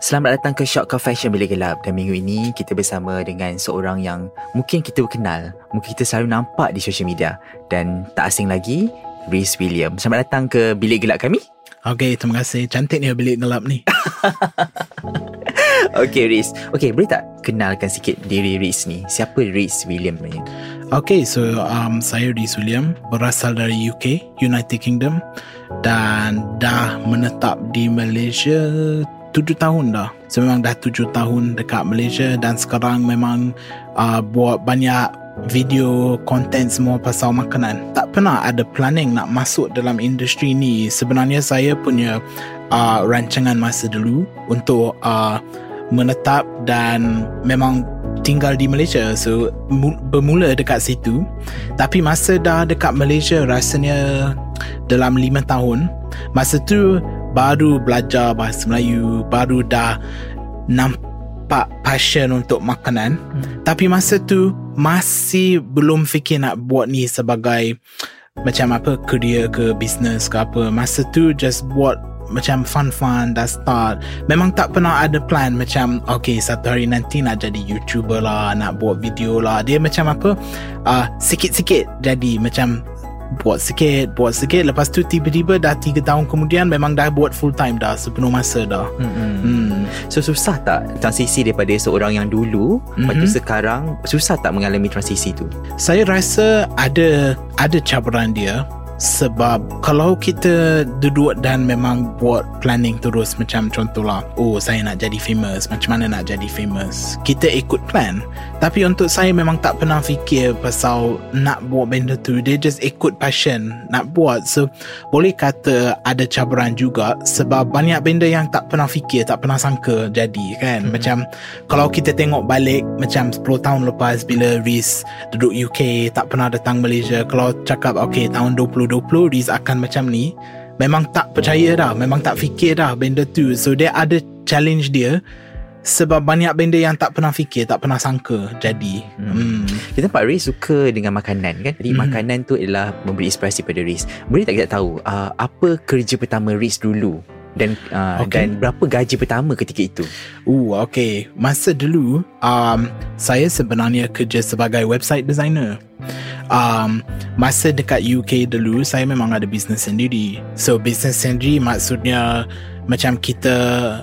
Selamat datang ke Shock Confession Bilik Gelap dan minggu ini kita bersama dengan seorang yang mungkin kita kenal, mungkin kita selalu nampak di social media dan tak asing lagi, Reese William. Selamat datang ke Bilik Gelap kami. Okay, terima kasih. Cantik ni bilik gelap ni. Okay Reese. Okay, boleh tak kenalkan sikit diri Reese ni? Siapa Reese William ni? Okay, so um, saya Reese William berasal dari UK, United Kingdom dan dah menetap di Malaysia tujuh tahun dah. So memang dah tujuh tahun dekat Malaysia dan sekarang memang uh, buat banyak video konten semua pasal makanan. Tak pernah ada planning nak masuk dalam industri ni. Sebenarnya saya punya uh, rancangan masa dulu untuk uh, menetap dan memang tinggal di Malaysia so mu- bermula dekat situ tapi masa dah dekat Malaysia rasanya dalam lima tahun masa tu baru belajar bahasa Melayu baru dah nampak passion untuk makanan. Hmm. tapi masa tu masih belum fikir nak buat ni sebagai macam apa career ke business ke apa. Masa tu just buat macam fun-fun dah start. Memang tak pernah ada plan macam okay satu hari nanti nak jadi youtuber lah nak buat video lah. Dia macam apa uh, sikit-sikit jadi macam buat sikit buat sikit lepas tu tiba-tiba dah 3 tahun kemudian memang dah buat full time dah sepenuh masa dah. Hmm. So susah tak transisi daripada seorang yang dulu mm-hmm. lepas tu sekarang susah tak mengalami transisi tu? saya rasa ada ada cabaran dia sebab kalau kita duduk dan memang buat planning terus macam contohlah oh saya nak jadi famous macam mana nak jadi famous? Kita ikut plan. Tapi untuk saya memang tak pernah fikir pasal nak buat benda tu. Dia just ikut passion nak buat. So boleh kata ada cabaran juga sebab banyak benda yang tak pernah fikir tak pernah sangka jadi kan? Hmm. macam kalau kita tengok balik macam 10 tahun lepas bila Riz duduk UK tak pernah datang Malaysia. Kalau cakap okay tahun 2020 Riz akan macam ni memang tak percaya dah memang tak fikir dah benda tu so dia ada challenge dia sebab banyak benda yang tak pernah fikir tak pernah sangka jadi hmm. Hmm. Kita nampak Riz suka dengan makanan kan? Jadi Mhm. makanan tu adalah memberi inspirasi pada Riz. Boleh tak kita tahu uh, apa kerja pertama Riz dulu? Dan uh, Okay. dan berapa gaji pertama ketika itu? Uh, okay. Masa dulu, um, saya sebenarnya kerja sebagai website designer. Um, masa dekat UK dulu, saya memang ada bisnes sendiri. So, bisnes sendiri maksudnya macam kita,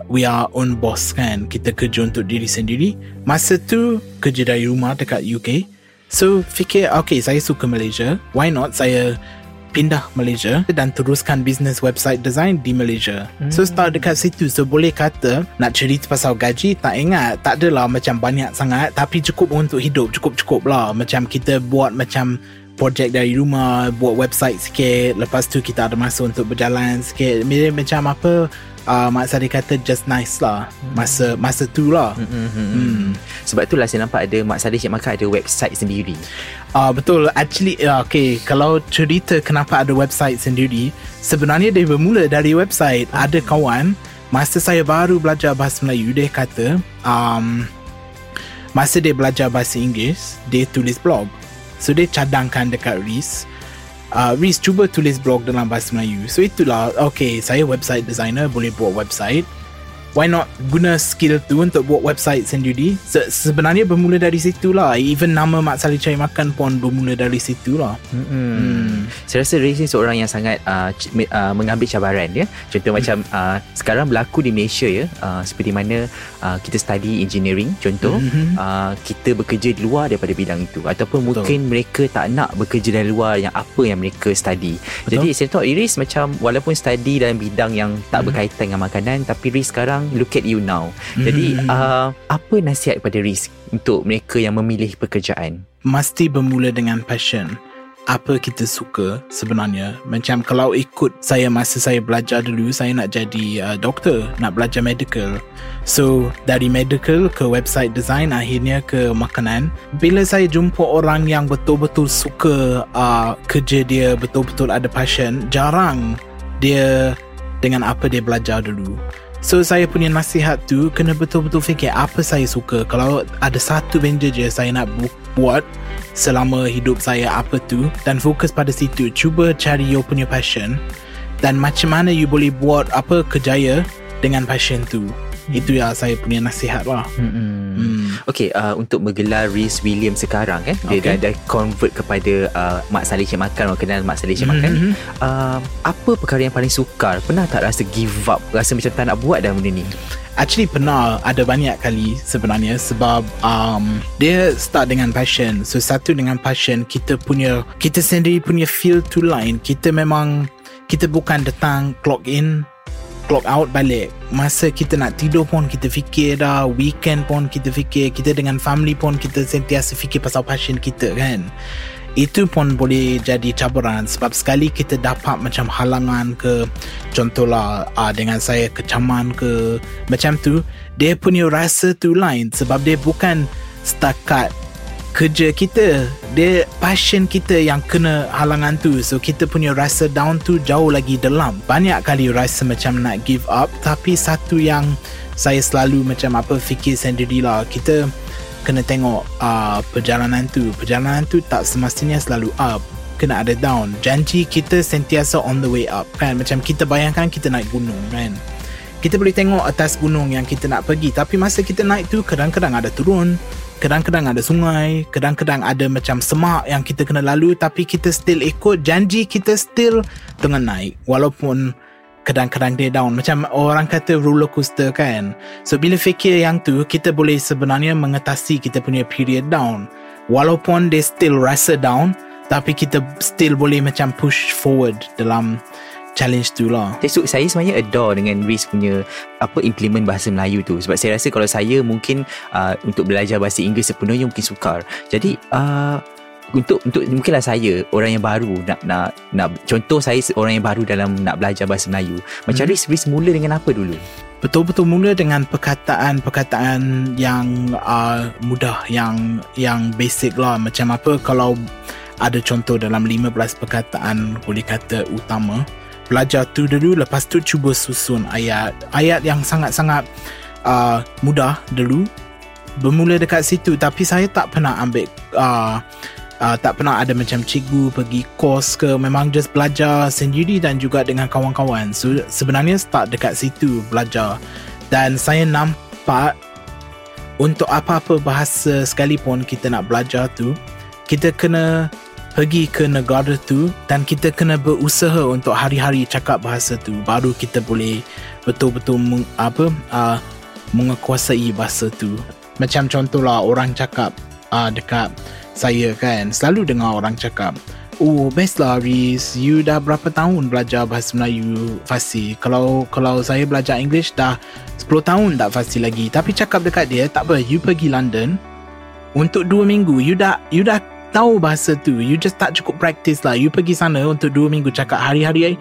we are own boss kan. Kita kerja untuk diri sendiri. Masa tu, kerja dari rumah dekat UK. So, fikir, okay, saya suka Malaysia. Why not saya pindah Malaysia dan teruskan bisnes website design di Malaysia. Hmm. So start dekat situ. So boleh kata nak cerita pasal gaji tak ingat. Tak adalah macam banyak sangat tapi cukup untuk hidup. Cukup-cukup lah. Macam kita buat macam projek dari rumah, buat website sikit. Lepas tu kita ada masa untuk berjalan sikit. Mirip macam apa uh, Mak Sari kata just nice lah. Masa masa tu lah. Mm-hmm. Hmm. Sebab itulah saya nampak ada Mak Sadis Cik Makan ada website sendiri. Uh, betul actually uh, okay kalau cerita kenapa ada website sendiri sebenarnya dia bermula dari website ada kawan masa saya baru belajar bahasa Melayu dia kata um, masa dia belajar bahasa Inggeris dia tulis blog so dia cadangkan dekat Riz uh, Riz cuba tulis blog dalam bahasa Melayu. So itulah okay saya website designer boleh buat website why not guna skill tu untuk buat website sendiri Se- sebenarnya bermula dari situ lah even nama Mak Saleh Cari Makan pun bermula dari situ lah Hmm. hmm. Saya rasa seorang yang sangat uh, uh, mengambil cabaran ya. Contoh Hmm. macam uh, sekarang berlaku di Malaysia ya, uh, seperti mana uh, kita study engineering contoh Mhm. uh, kita bekerja di luar daripada bidang itu ataupun Betul. mungkin mereka tak nak bekerja dari luar yang apa yang mereka study. Betul. Jadi saya tahu Iris macam walaupun study dalam bidang yang tak Mhm. berkaitan dengan makanan tapi Riz sekarang look at you now. Jadi Mhm. uh, apa nasihat kepada Riz untuk mereka yang memilih pekerjaan? mesti bermula dengan passion apa kita suka sebenarnya macam kalau ikut saya masa saya belajar dulu saya nak jadi uh, doktor nak belajar medical so dari medical ke website design akhirnya ke makanan bila saya jumpa orang yang betul-betul suka uh, kerja dia betul-betul ada passion jarang dia dengan apa dia belajar dulu So saya punya nasihat tu Kena betul-betul fikir Apa saya suka. Kalau ada satu benda je Saya nak bu- buat Selama hidup saya Apa tu Dan fokus pada situ Cuba cari you punya passion Dan macam mana you boleh buat Apa kejaya Dengan passion tu Itu yang saya punya nasihat lah Hmm. hmm. Okey, uh, untuk bergelar Reese William sekarang kan, dia Okey. dah, dah convert kepada uh, Mak Saleh Cik Makan, orang kenal Mak Saleh Cik Makan. Mhm. Uh, apa perkara yang paling sukar? Pernah tak rasa give up? Rasa macam tak nak buat dah benda ni? Actually pernah ada banyak kali sebenarnya sebab um, dia start dengan passion. So satu dengan passion kita punya kita sendiri punya feel to line. Kita memang kita bukan datang clock in clock out balik. Masa kita nak tidur pun Kita fikir dah. Weekend pun kita fikir. Kita dengan family pun Kita sentiasa fikir pasal passion kita kan? Itu pun boleh jadi cabaran sebab sekali kita dapat macam halangan ke contohlah uh, dengan saya kecaman ke macam tu dia punya rasa tu lain sebab dia bukan setakat kerja kita dia passion kita yang kena halangan tu. So kita punya rasa down tu jauh lagi dalam. Banyak kali rasa macam nak give up tapi satu yang saya selalu macam apa fikir sendirilah kita kena tengok uh, perjalanan tu. Perjalanan tu tak semestinya selalu up kena ada down. Janji kita sentiasa on the way up kan? Macam kita bayangkan kita naik gunung kan? Kita boleh tengok atas gunung yang kita nak pergi tapi masa kita naik tu kadang-kadang ada turun kadang-kadang ada sungai kadang-kadang ada macam semak yang kita kena lalu tapi kita still ikut. Janji kita still dengan naik. Walaupun kadang-kadang dia down. Macam orang kata roller coaster kan. So bila fikir yang tu kita boleh sebenarnya mengatasi kita punya period down. Walaupun dia still rasa down tapi kita still boleh macam push forward dalam challenge tu lah Saya, su- saya sebenarnya adore dengan Reese punya apa implement bahasa Melayu tu sebab saya rasa kalau saya mungkin uh, untuk belajar bahasa Inggeris sepenuhnya mungkin sukar. Jadi uh, untuk untuk mungkinlah saya orang yang baru nak nak nak contoh saya orang yang baru dalam nak belajar bahasa Melayu. Macam Hmm. Reese Reese mula dengan apa dulu? betul-betul mula dengan perkataan-perkataan yang uh, mudah yang yang basic lah macam apa kalau ada contoh dalam 15 perkataan boleh kata utama belajar tu dulu lepas tu cuba susun ayat. Ayat yang sangat-sangat uh, mudah dulu. Bermula dekat situ tapi saya tak pernah ambil uh, uh, tak pernah ada macam cikgu pergi course ke. Memang just belajar sendiri dan juga dengan kawan-kawan. So sebenarnya start dekat situ belajar. Dan saya nampak untuk apa-apa bahasa sekalipun kita nak belajar tu kita kena pergi ke negara tu dan kita kena berusaha untuk hari-hari cakap bahasa tu baru kita boleh betul-betul meng, apa uh, menguasai bahasa tu. Macam contohlah orang cakap uh, dekat saya kan selalu dengar orang cakap Oh best lah Riz You dah berapa tahun belajar bahasa Melayu fasih Kalau kalau saya belajar English dah 10 tahun tak fasih lagi. Tapi cakap dekat dia Tak apa You pergi London. Untuk 2 minggu You dah You dah tahu bahasa tu. You just tak cukup practice lah. You pergi sana untuk 2 minggu Cakap hari-hari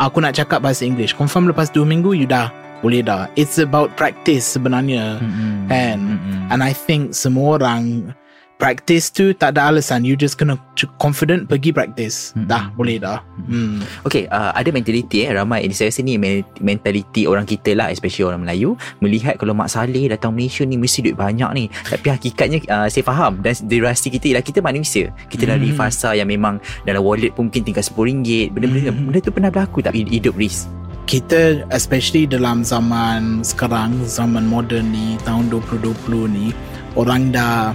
Aku nak cakap bahasa English. Confirm lepas 2 minggu You dah boleh dah. It's about practice sebenarnya. Hmm. Kan? And I think semua orang Practice tu tak ada alasan You just kena confident Pergi practice Mm-mm. Dah boleh dah hmm. Okay, uh, ada mentaliti eh ramai ini saya rasa ni men- mentaliti orang kita lah especially orang Melayu melihat kalau Mak Saleh datang Malaysia ni mesti duit banyak ni. Tapi hakikatnya uh, saya faham dan derasi kita ialah kita manusia. Kita dari Mhm. fasa yang memang dalam wallet pun mungkin tinggal RM10. Benda-benda Mhm. benda tu pernah berlaku tak hidup risk. kita especially dalam zaman sekarang zaman moden ni tahun 2020 ni orang dah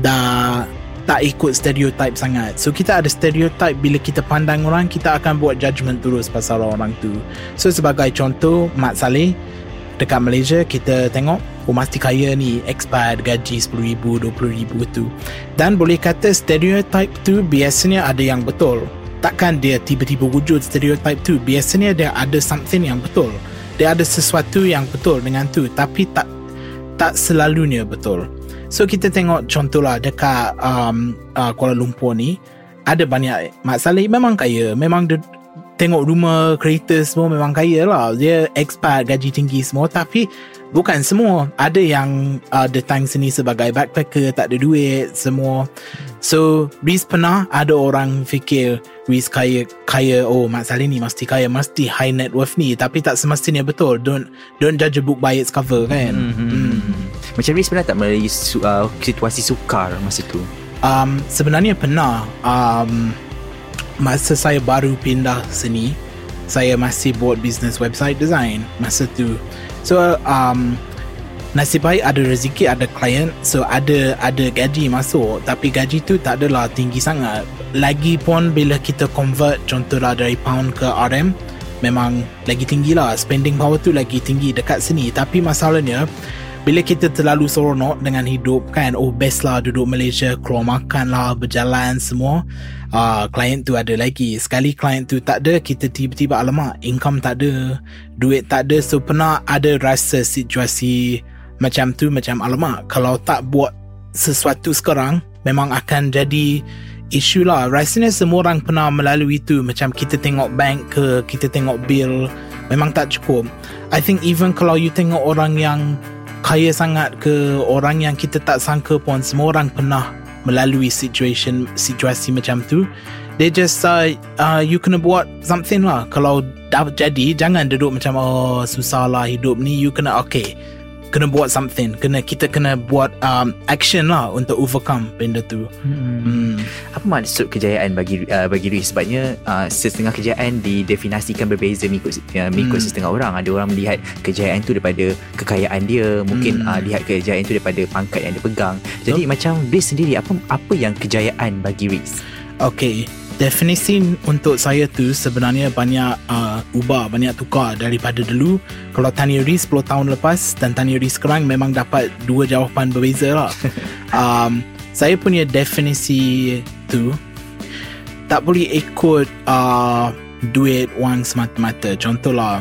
dah tak ikut stereotype sangat. So kita ada stereotype bila kita pandang orang kita akan buat judgement terus pasal orang tu. So sebagai contoh Mat Saleh dekat Malaysia kita tengok oh mesti kaya ni expat gaji RM10,000 RM20,000 tu. Dan boleh kata stereotype tu biasanya ada yang betul. Takkan dia tiba-tiba wujud stereotype tu biasanya dia ada something yang betul. Dia ada sesuatu yang betul dengan tu tapi tak tak selalunya betul so kita tengok contohlah dekat um, uh, Kuala Lumpur ni ada banyak Mat Saleh memang kaya. Memang dia tengok rumah kereta semua memang kaya lah. Dia expat gaji tinggi semua. Tapi bukan semua. Ada yang uh, datang sini sebagai backpacker tak ada duit semua. So Riz pernah ada orang fikir Riz kaya kaya oh Mat Saleh ni mesti kaya mesti high net worth ni. Tapi tak semestinya betul. Don't don't judge a book by its cover kan? Hmm. hmm. Macam Riz pernah tak melalui su- uh, situasi sukar masa tu? um, sebenarnya pernah. Um, masa saya baru pindah sini saya masih buat business website design masa tu. So um, nasib baik ada rezeki ada klien so ada ada gaji masuk. Tapi gaji tu tak adalah tinggi sangat. Lagi pun bila kita convert contohlah dari pound ke RM memang lagi tinggi lah. Spending power tu lagi tinggi dekat sini. Tapi masalahnya bila kita terlalu seronok dengan hidup kan oh best lah duduk Malaysia keluar makan lah berjalan semua uh, klien tu ada lagi. Sekali klien tu tak ada kita tiba-tiba alamak income tak ada duit tak ada. So pernah ada rasa situasi macam tu macam alamak kalau tak buat sesuatu sekarang memang akan jadi isu lah. Rasanya semua orang pernah melalui tu. Macam kita tengok bank ke kita tengok bill memang tak cukup. I think even kalau you tengok orang yang kaya sangat ke orang yang kita tak sangka pun semua orang pernah melalui situation situasi macam tu. They just uh, uh, you kena buat something lah. Kalau dah jadi jangan duduk macam oh susah lah hidup ni. You kena okay kena buat something kena kita kena buat um, action lah untuk overcome benda tu hmm. Apa maksud kejayaan bagi uh, bagi Riz? Sebabnya uh, setengah kejayaan didefinasikan berbeza mengikut uh, mengikut Hmm. setengah orang. Ada orang melihat kejayaan tu daripada kekayaan dia, mungkin Hmm. uh, lihat kejayaan tu daripada pangkat yang dia pegang. Jadi macam Riz sendiri apa apa yang kejayaan bagi Riz? Okay Definisi untuk saya tu sebenarnya banyak uh, ubah, banyak tukar daripada dulu. Kalau tanya Riz 10 tahun lepas dan tanya Riz sekarang memang dapat dua jawapan berbeza lah. um, saya punya definisi tu tak boleh ikut uh, duit wang semata-mata. Contohlah,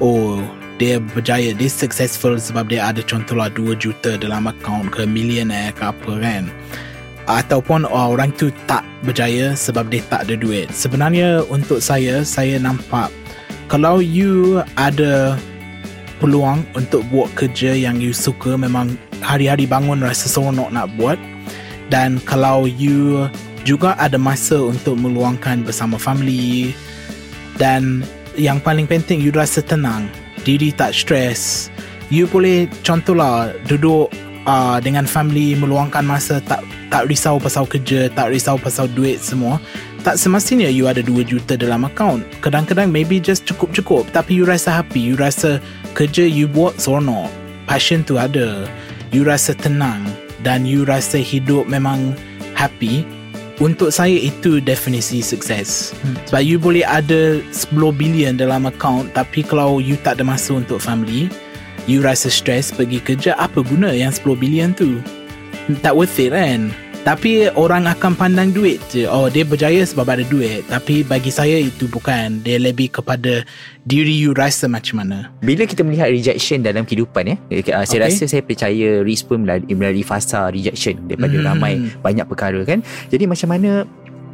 oh dia berjaya, dia successful sebab dia ada contohlah 2 juta dalam akaun ke millionaire ke apa kan ataupun orang tu tak berjaya sebab dia tak ada duit. Sebenarnya untuk saya, saya nampak kalau you ada peluang untuk buat kerja yang you suka memang hari-hari bangun rasa seronok nak buat dan kalau you juga ada masa untuk meluangkan bersama family dan yang paling penting you rasa tenang diri tak stres you boleh contohlah duduk uh, dengan family meluangkan masa tak tak risau pasal kerja tak risau pasal duit semua tak semestinya you ada 2 juta dalam akaun kadang-kadang maybe just cukup-cukup tapi you rasa happy you rasa kerja you buat seronok passion tu ada you rasa tenang dan you rasa hidup memang happy untuk saya itu definisi sukses hmm. sebab you boleh ada 10 bilion dalam akaun tapi kalau you tak ada masa untuk family you rasa stress pergi kerja apa guna yang 10 bilion tu tak worth it kan tapi orang akan pandang duit je oh dia berjaya sebab ada duit tapi bagi saya itu bukan dia lebih kepada diri you rasa macam mana Bila kita melihat rejection dalam kehidupan ya, eh, uh, saya Okay. rasa saya percaya Riz pun melalui, melalui fasa rejection daripada Hmm. ramai banyak perkara kan. Jadi macam mana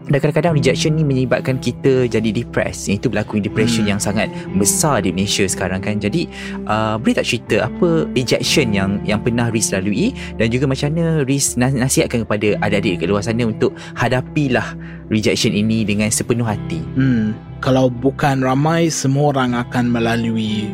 dan kadang-kadang rejection ni menyebabkan kita jadi depressed. Itu berlaku depression Hmm. yang sangat besar di Malaysia sekarang kan. Jadi uh, boleh tak cerita apa rejection yang yang pernah Riz lalui dan juga macam mana Riz nas- nasihatkan kepada adik-adik kat luar sana untuk hadapilah rejection ini dengan sepenuh hati. Hmm, kalau bukan ramai, semua orang akan melalui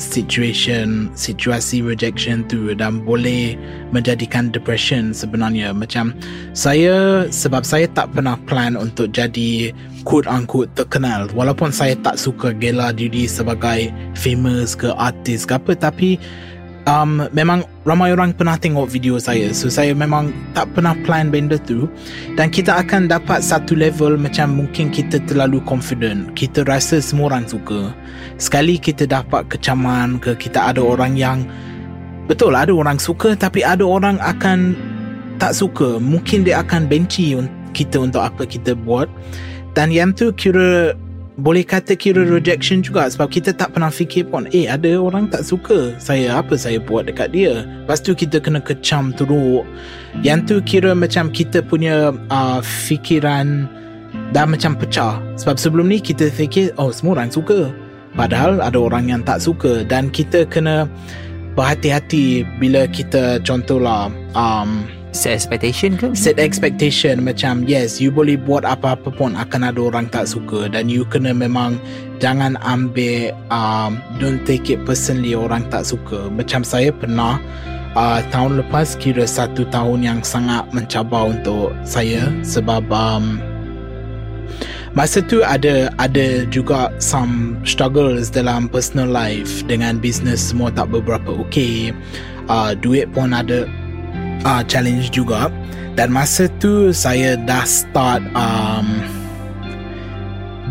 situation situasi rejection tu dan boleh menjadikan depression sebenarnya. Macam saya sebab saya tak pernah plan untuk jadi quote unquote terkenal. Walaupun saya tak suka gela diri sebagai famous ke artis ke apa tapi um, memang ramai orang pernah tengok video saya. So saya memang tak pernah plan benda tu. Dan kita akan dapat satu level macam mungkin kita terlalu confident. Kita rasa semua orang suka. Sekali kita dapat kecaman ke kita ada orang yang betul ada orang suka tapi ada orang akan tak suka. Mungkin dia akan benci kita untuk apa kita buat. Dan yang tu kira boleh kata kira rejection juga sebab kita tak pernah fikir pun eh ada orang tak suka saya? Apa saya buat dekat dia? Lepas tu kita kena kecam teruk. Yang tu kira macam kita punya uh, fikiran dah macam pecah. Sebab sebelum ni kita fikir oh semua orang suka. Padahal ada orang yang tak suka dan kita kena berhati-hati bila kita contohlah um, Set expectation ke? set expectation macam yes you boleh buat apa-apa pun akan ada orang tak suka dan you kena memang jangan ambil um, don't take it personally orang tak suka macam saya pernah uh, tahun lepas kira satu tahun yang sangat mencabar untuk saya sebab um, masa tu ada ada juga some struggles dalam personal life dengan business semua tak beberapa okay uh, duit pun ada uh, challenge juga. Dan masa tu saya dah start um,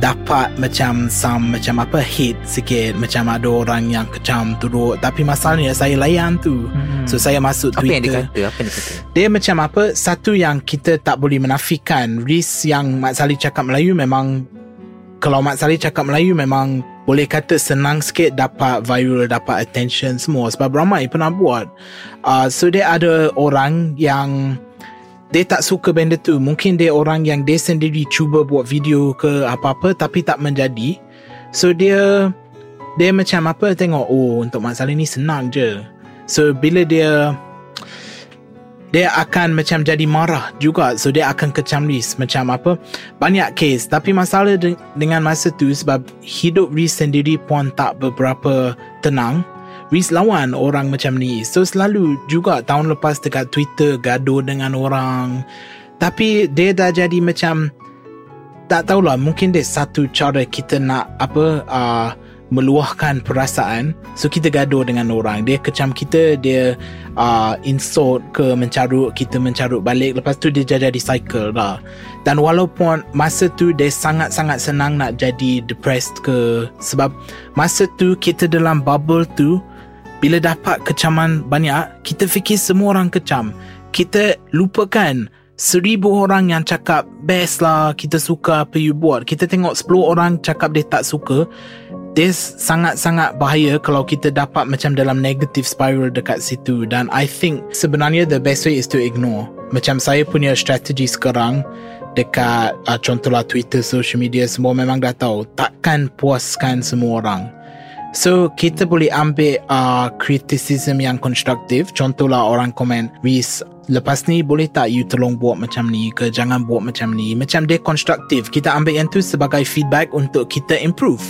dapat macam some macam apa hate sikit. Macam ada orang yang kecam teruk. Tapi masalahnya saya layan tu. Hmm. so saya masuk Apa yang Twitter. dia kata? Apa yang dia kata? dia macam apa? Satu yang kita tak boleh menafikan. Risk yang Mak Salih cakap Melayu memang kalau Mak Salih cakap Melayu memang boleh kata senang sikit dapat viral dapat attention semua sebab ramai pernah buat. Uh, so dia ada orang yang dia tak suka benda tu. Mungkin dia orang yang dia sendiri cuba buat video ke apa-apa tapi tak menjadi. So dia dia macam apa tengok oh untuk Mak Salih ni senang je. So bila dia dia akan macam jadi marah juga. So dia akan kecam Riz macam apa? Banyak case tapi masalah de- dengan masa tu sebab hidup Riz sendiri pun tak beberapa tenang. Riz lawan orang macam ni. So selalu juga tahun lepas dekat Twitter gaduh dengan orang. Tapi dia dah jadi macam tak tahulah mungkin dia satu cara kita nak apa uh, meluahkan perasaan. So kita gaduh dengan orang. Dia kecam kita dia uh, insult ke mencarut kita mencarut balik. Lepas tu dia jadi cycle lah. Dan walaupun masa tu dia sangat-sangat senang nak jadi depressed ke sebab masa tu kita dalam bubble tu bila dapat kecaman banyak kita fikir semua orang kecam. Kita lupakan seribu orang yang cakap best lah kita suka apa you buat. Kita tengok 10 orang cakap dia tak suka dia sangat-sangat bahaya kalau kita dapat macam dalam negative spiral dekat situ. Dan I think sebenarnya the best way is to ignore. Macam saya punya strategi sekarang dekat uh, contohlah Twitter, social media semua memang dah tahu. Takkan puaskan semua orang So kita boleh ambil uh, criticism yang konstruktif Contohlah orang komen Riz lepas ni boleh tak you tolong buat macam ni ke? Jangan buat macam ni. Macam dia konstruktif Kita ambil yang tu sebagai feedback untuk kita improve.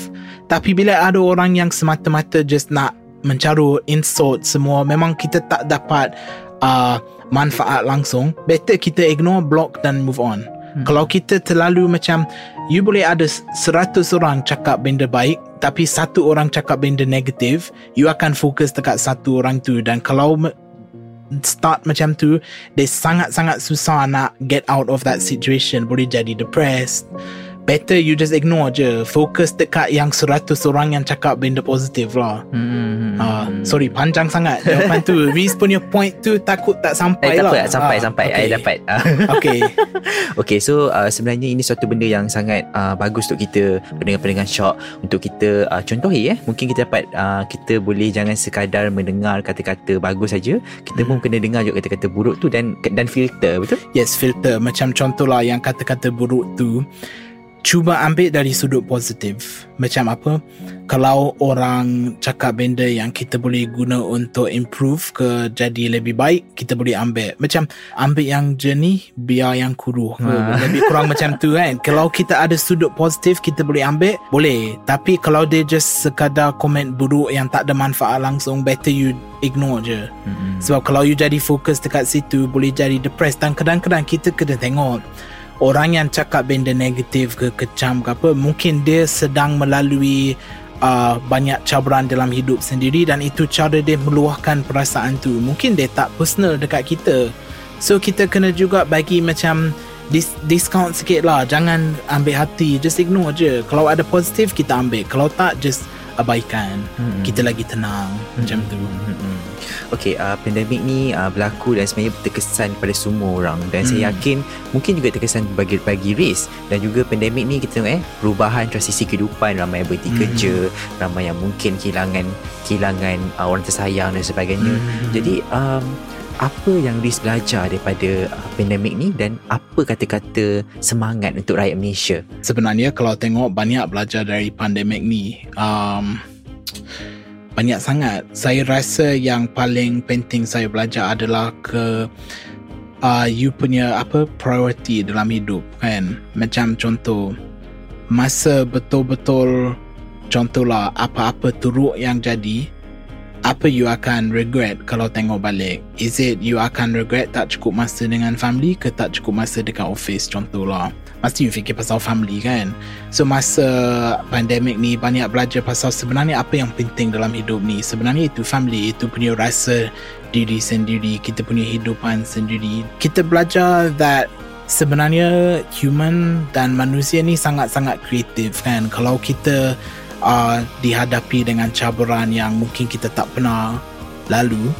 Tapi bila ada orang yang semata-mata just nak mencarut insult semua Memang kita tak dapat uh, manfaat langsung Better kita ignore, block dan move on Hmm. Kalau kita terlalu macam You boleh ada seratus orang cakap benda baik Tapi satu orang cakap benda negatif You akan fokus dekat satu orang tu. Dan kalau start macam tu Dia sangat-sangat susah nak get out of that situation. Boleh jadi depressed Better you just ignore je. Fokus dekat yang seratus orang yang cakap benda positif lah. Hmm. Ah, sorry panjang sangat. Jawapan tu Riz punya point tu takut tak sampai Eh, tak lah. apa, sampai, Ah, sampai. okay. I dapat. Ah. Okay Okay so uh, sebenarnya ini suatu benda yang sangat uh, bagus untuk kita pendengar-pendengar shock untuk kita uh, contohi eh. Mungkin kita dapat uh, kita boleh jangan sekadar mendengar kata-kata bagus saja. Kita pun kena dengar juga kata-kata buruk tu dan dan filter betul? Yes filter. Macam contoh lah Yang kata-kata buruk tu cuba ambil dari sudut positif. Macam apa? Kalau orang cakap benda yang kita boleh guna untuk improve ke jadi lebih baik kita boleh ambil. Macam ambil yang jernih biar yang kuru Ha. lebih kurang macam tu kan? Kalau kita ada sudut positif kita boleh ambil? Boleh. Tapi kalau dia just sekadar komen buruk yang tak ada manfaat langsung better you ignore je. Mm-mm. sebab kalau you jadi fokus dekat situ boleh jadi depressed dan kadang-kadang kita kena tengok orang yang cakap benda negatif ke kecam ke apa mungkin dia sedang melalui uh, banyak cabaran dalam hidup sendiri dan itu cara dia meluahkan perasaan tu. Mungkin dia tak personal dekat kita. So kita kena juga bagi macam dis- discount sikit lah. Jangan ambil hati just ignore je. Kalau ada positif kita ambil. Kalau tak just abaikan Mm-mm. kita lagi tenang macam tu Mm-mm. Okay, uh, pandemik ni uh, berlaku dan sebenarnya terkesan pada semua orang dan saya Hmm. yakin mungkin juga terkesan bagi bagi Riz dan juga pandemik ni kita tengok eh perubahan transisi kehidupan ramai yang berhenti Hmm. kerja, ramai yang mungkin kehilangan kehilangan uh, orang tersayang dan sebagainya. Hmm. Jadi um, apa yang Riz belajar daripada uh, pandemik ni dan apa kata-kata semangat untuk rakyat Malaysia? sebenarnya kalau tengok banyak belajar dari pandemik ni um, banyak sangat saya rasa yang paling penting saya belajar adalah ke uh, you punya apa priority dalam hidup kan macam contoh masa betul-betul contohlah apa-apa teruk yang jadi apa you akan regret kalau tengok balik? Is it you akan regret tak cukup masa dengan family ke tak cukup masa dekat office? Contohlah Pasti you fikir pasal family kan? So masa pandemik ni Banyak belajar pasal sebenarnya Apa yang penting dalam hidup ni. Sebenarnya itu family Itu punya rasa diri sendiri Kita punya hidupan sendiri. Kita belajar that Sebenarnya human dan manusia ni sangat-sangat kreatif kan? Kalau kita uh, dihadapi dengan cabaran yang mungkin kita tak pernah lalu.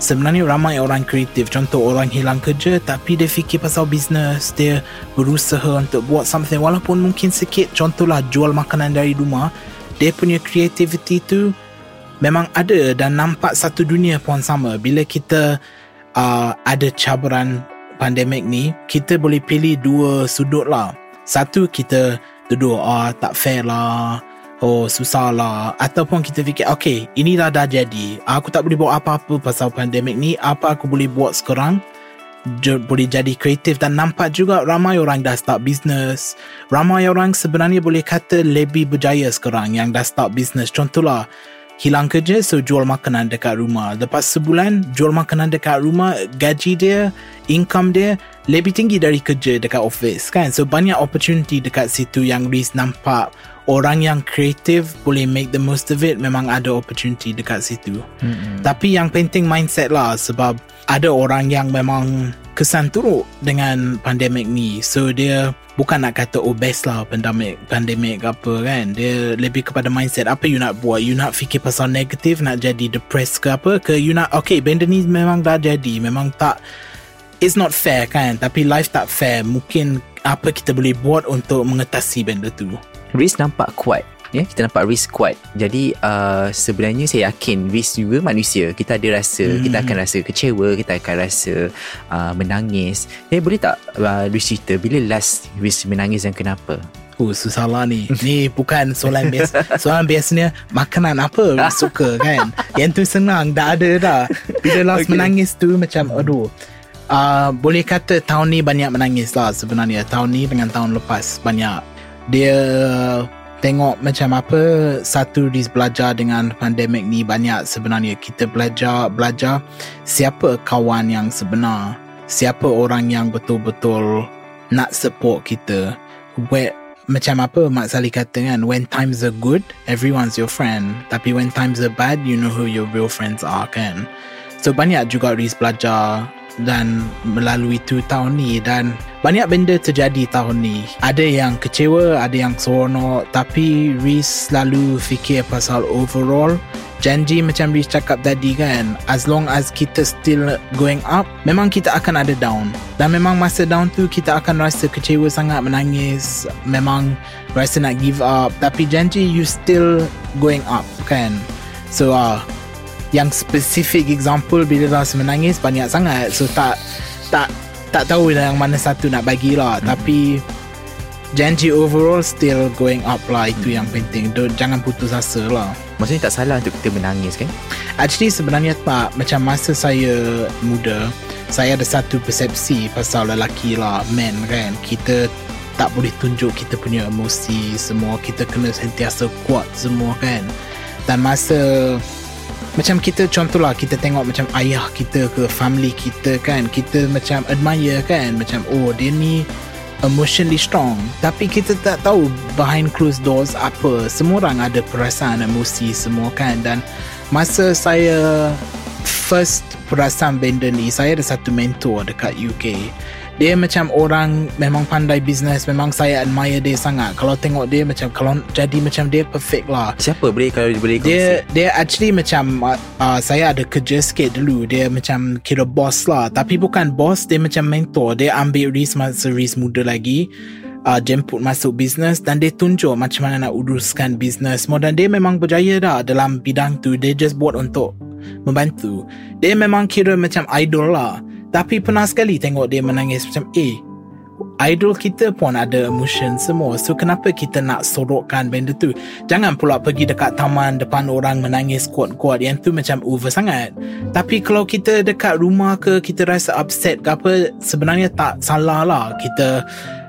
Sebenarnya ramai orang kreatif contoh orang hilang kerja tapi dia fikir pasal bisnes dia berusaha untuk buat something. Walaupun mungkin sikit contohlah jual makanan dari rumah dia punya creativity tu memang ada dan nampak satu dunia pun sama. Bila kita uh, ada cabaran pandemik ni kita boleh pilih dua sudut lah. Satu kita duduk ah tak fair lah Oh susah lah Ataupun kita fikir Okay inilah dah jadi. Aku tak boleh buat apa-apa Pasal pandemik ni. Apa aku boleh buat sekarang? Boleh jadi kreatif Dan nampak juga Ramai orang dah start business. Ramai orang sebenarnya Boleh kata Lebih berjaya sekarang Yang dah start business. Contohlah Hilang kerja So jual makanan dekat rumah. Lepas sebulan Jual makanan dekat rumah Gaji dia Income dia Lebih tinggi dari kerja dekat office kan? So banyak opportunity dekat situ Yang Riz nampak orang yang kreatif boleh make the most of it memang ada opportunity dekat situ. Mm-mm. tapi yang penting mindset lah sebab ada orang yang memang kesan teruk dengan pandemik ni. So dia bukan nak kata oh best lah pandemik pandemik ke apa kan. Dia lebih kepada mindset apa you nak buat? You nak fikir pasal negatif nak jadi depressed ke apa? Ke you nak okay benda ni memang dah jadi. Memang tak it's not fair kan. Tapi life tak fair. Mungkin apa kita boleh buat untuk mengatasi benda tu Riz nampak kuat Ya, kita nampak Riz kuat. Jadi uh, sebenarnya saya yakin Riz juga manusia. Kita ada rasa Hmm. Kita akan rasa kecewa Kita akan rasa uh, menangis. Jadi boleh tak uh, Riz cerita Bila last Riz menangis dan kenapa? Oh susah lah ni. Ni bukan soalan biasa Soalan biasanya Makanan apa you suka kan? Yang tu senang Dah ada dah. Bila last okay. menangis tu Macam aduh. Uh, Boleh kata tahun ni banyak menangis lah sebenarnya. Tahun ni dengan tahun lepas Banyak Dia Tengok macam apa Satu Riz belajar dengan pandemik ni Banyak sebenarnya. Kita belajar Belajar Siapa kawan yang sebenar. Siapa orang yang betul-betul Nak support kita. Where macam apa Mak Sali kata kan when times are good everyone's your friend. Tapi when times are bad you know who your real friends are kan? So banyak juga Riz belajar dan melalui tu tahun ni dan banyak benda terjadi tahun ni. Ada yang kecewa ada yang seronok tapi Riz selalu fikir pasal overall. Janji macam Riz cakap tadi kan as long as kita still going up memang kita akan ada down. Dan memang masa down tu kita akan rasa kecewa sangat menangis memang rasa nak give up. Tapi janji you still going up kan. So uh, yang specific example bila rasa menangis banyak sangat. So tak tak tak tahu lah yang mana satu nak bagi lah. Hmm. tapi janji overall still going up lah. Itu yang penting. Do, jangan putus asa lah. Maksudnya tak salah untuk kita menangis kan? Actually sebenarnya tak. Macam masa saya muda Saya ada satu persepsi Pasal lelaki lah Man kan? Kita tak boleh tunjuk kita punya emosi Semua. Kita kena sentiasa kuat semua kan? Dan masa Macam kita contohlah Kita tengok macam ayah kita ke Family kita kan Kita macam admire kan Macam oh dia ni emotionally strong. Tapi kita tak tahu behind closed doors apa. Semua orang ada perasaan emosi semua kan. Dan masa saya first perasan benda ni saya ada satu mentor dekat UK dia macam orang memang pandai business memang saya admire dia sangat. Kalau tengok dia macam kalau jadi macam dia perfect lah. Siapa boleh kalau boleh dia kongsi? dia actually macam uh, uh, saya ada kerja sikit dulu. Dia macam kira boss lah. Tapi bukan boss dia macam mentor. Dia ambil risk masa risk muda lagi. Uh, jemput masuk bisnes dan dia tunjuk macam mana nak uruskan bisnes semua dan dia memang berjaya dah dalam bidang tu. Dia just buat untuk membantu. Dia memang kira macam idol lah tapi pernah sekali tengok dia menangis macam eh idol kita pun ada emotion semua. So kenapa kita nak sorokkan benda tu? Jangan pula pergi dekat taman depan orang menangis kuat-kuat. Yang tu macam over sangat. Tapi kalau kita dekat rumah ke kita rasa upset ke apa sebenarnya tak salah lah. Kita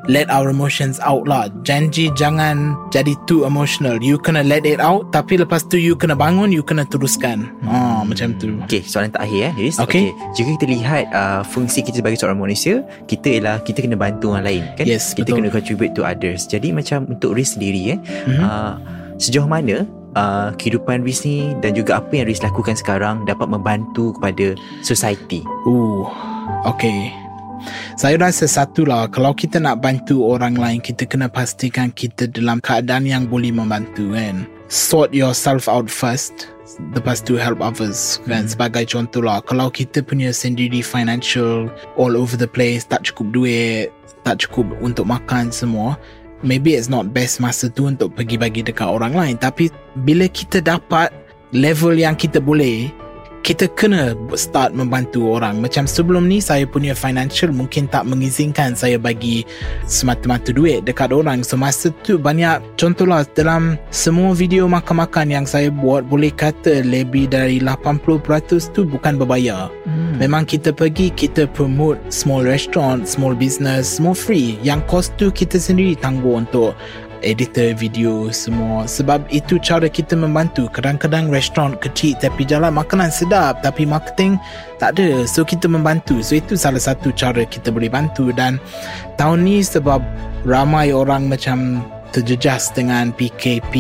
let our emotions out lah janji jangan jadi too emotional you kena let it out tapi lepas tu you kena bangun you kena teruskan ah macam tu Okay, soalan terakhir eh, Riz. Okay. Jika kita lihat uh, fungsi kita sebagai seorang manusia, kita ialah kita kena bantu orang lain, kan? Yes, kita betul. kena contribute to others. Jadi macam untuk Riz sendiri, eh, Mhm. uh, sejauh mana uh, kehidupan Riz ni dan juga apa yang Riz lakukan sekarang dapat membantu kepada society? Ooh, okay. Saya rasa satu lah Kalau kita nak bantu orang lain Kita kena pastikan kita dalam keadaan yang boleh membantu kan? Sort yourself out first Lepas tu help others kan? Sebagai contoh lah Kalau kita punya sendiri financial All over the place Tak cukup duit Tak cukup untuk makan semua Maybe it's not best masa tu Untuk pergi bagi dekat orang lain. Tapi bila kita dapat Level yang kita boleh kita kena start membantu orang. Macam sebelum ni saya punya financial mungkin tak mengizinkan saya bagi semata-mata duit dekat orang. So masa tu banyak contohlah dalam semua video makan-makan yang saya buat boleh kata lebih dari 80% tu bukan berbayar. Hmm. Memang kita pergi Kita promote Small restaurant Small business Semua free. Yang cost tu Kita sendiri tanggung untuk Editor video Semua. Sebab itu cara kita membantu Kadang-kadang restoran kecil Tapi jalan. Makanan sedap Tapi marketing Tak ada. So kita membantu. So itu salah satu cara Kita boleh bantu. Dan Tahun ni sebab Ramai orang macam Terjejas dengan PKP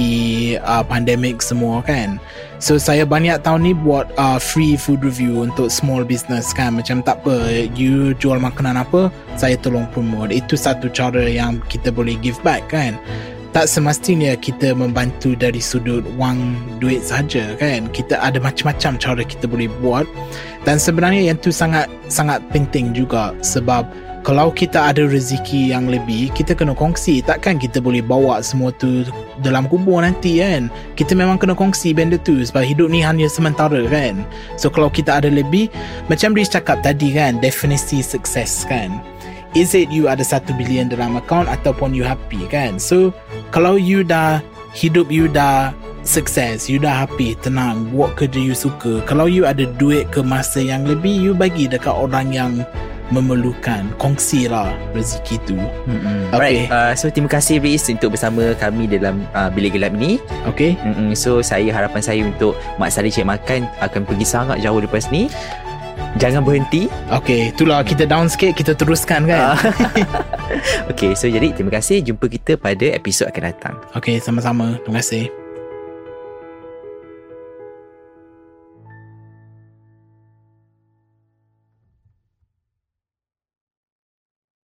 uh, Pandemic semua kan So saya banyak tahun ni buat uh, free food review untuk small business kan. Macam tak apa you jual makanan apa saya tolong promote. Itu satu cara yang kita boleh give back kan. Tak semestinya kita membantu dari sudut wang duit saja kan. Kita ada macam-macam cara kita boleh buat. Dan sebenarnya yang tu sangat sangat penting juga sebab kalau kita ada rezeki yang lebih kita kena kongsi. Takkan kita boleh bawa semua tu dalam kubur nanti kan? Kita memang kena kongsi benda tu sebab hidup ni hanya sementara kan? So kalau kita ada lebih macam Riz cakap tadi kan? Definisi sukses kan? Is it you ada satu bilion dalam account ataupun you happy kan? So kalau you dah hidup you dah sukses you dah happy tenang buat kerja you suka. Kalau you ada duit ke masa yang lebih you bagi dekat orang yang memerlukan kongsi lah rezeki tu Mm-mm. Okay. Alright, uh, so terima kasih Riz untuk bersama kami dalam uh, Bilik Gelap ni. okay Mm-mm. So saya harapan saya untuk Mak Sari Cik Makan akan pergi sangat jauh lepas ni. Jangan berhenti. okay itulah kita down sikit kita teruskan kan Okay, so jadi terima kasih. Jumpa kita pada episod akan datang. okay sama-sama terima kasih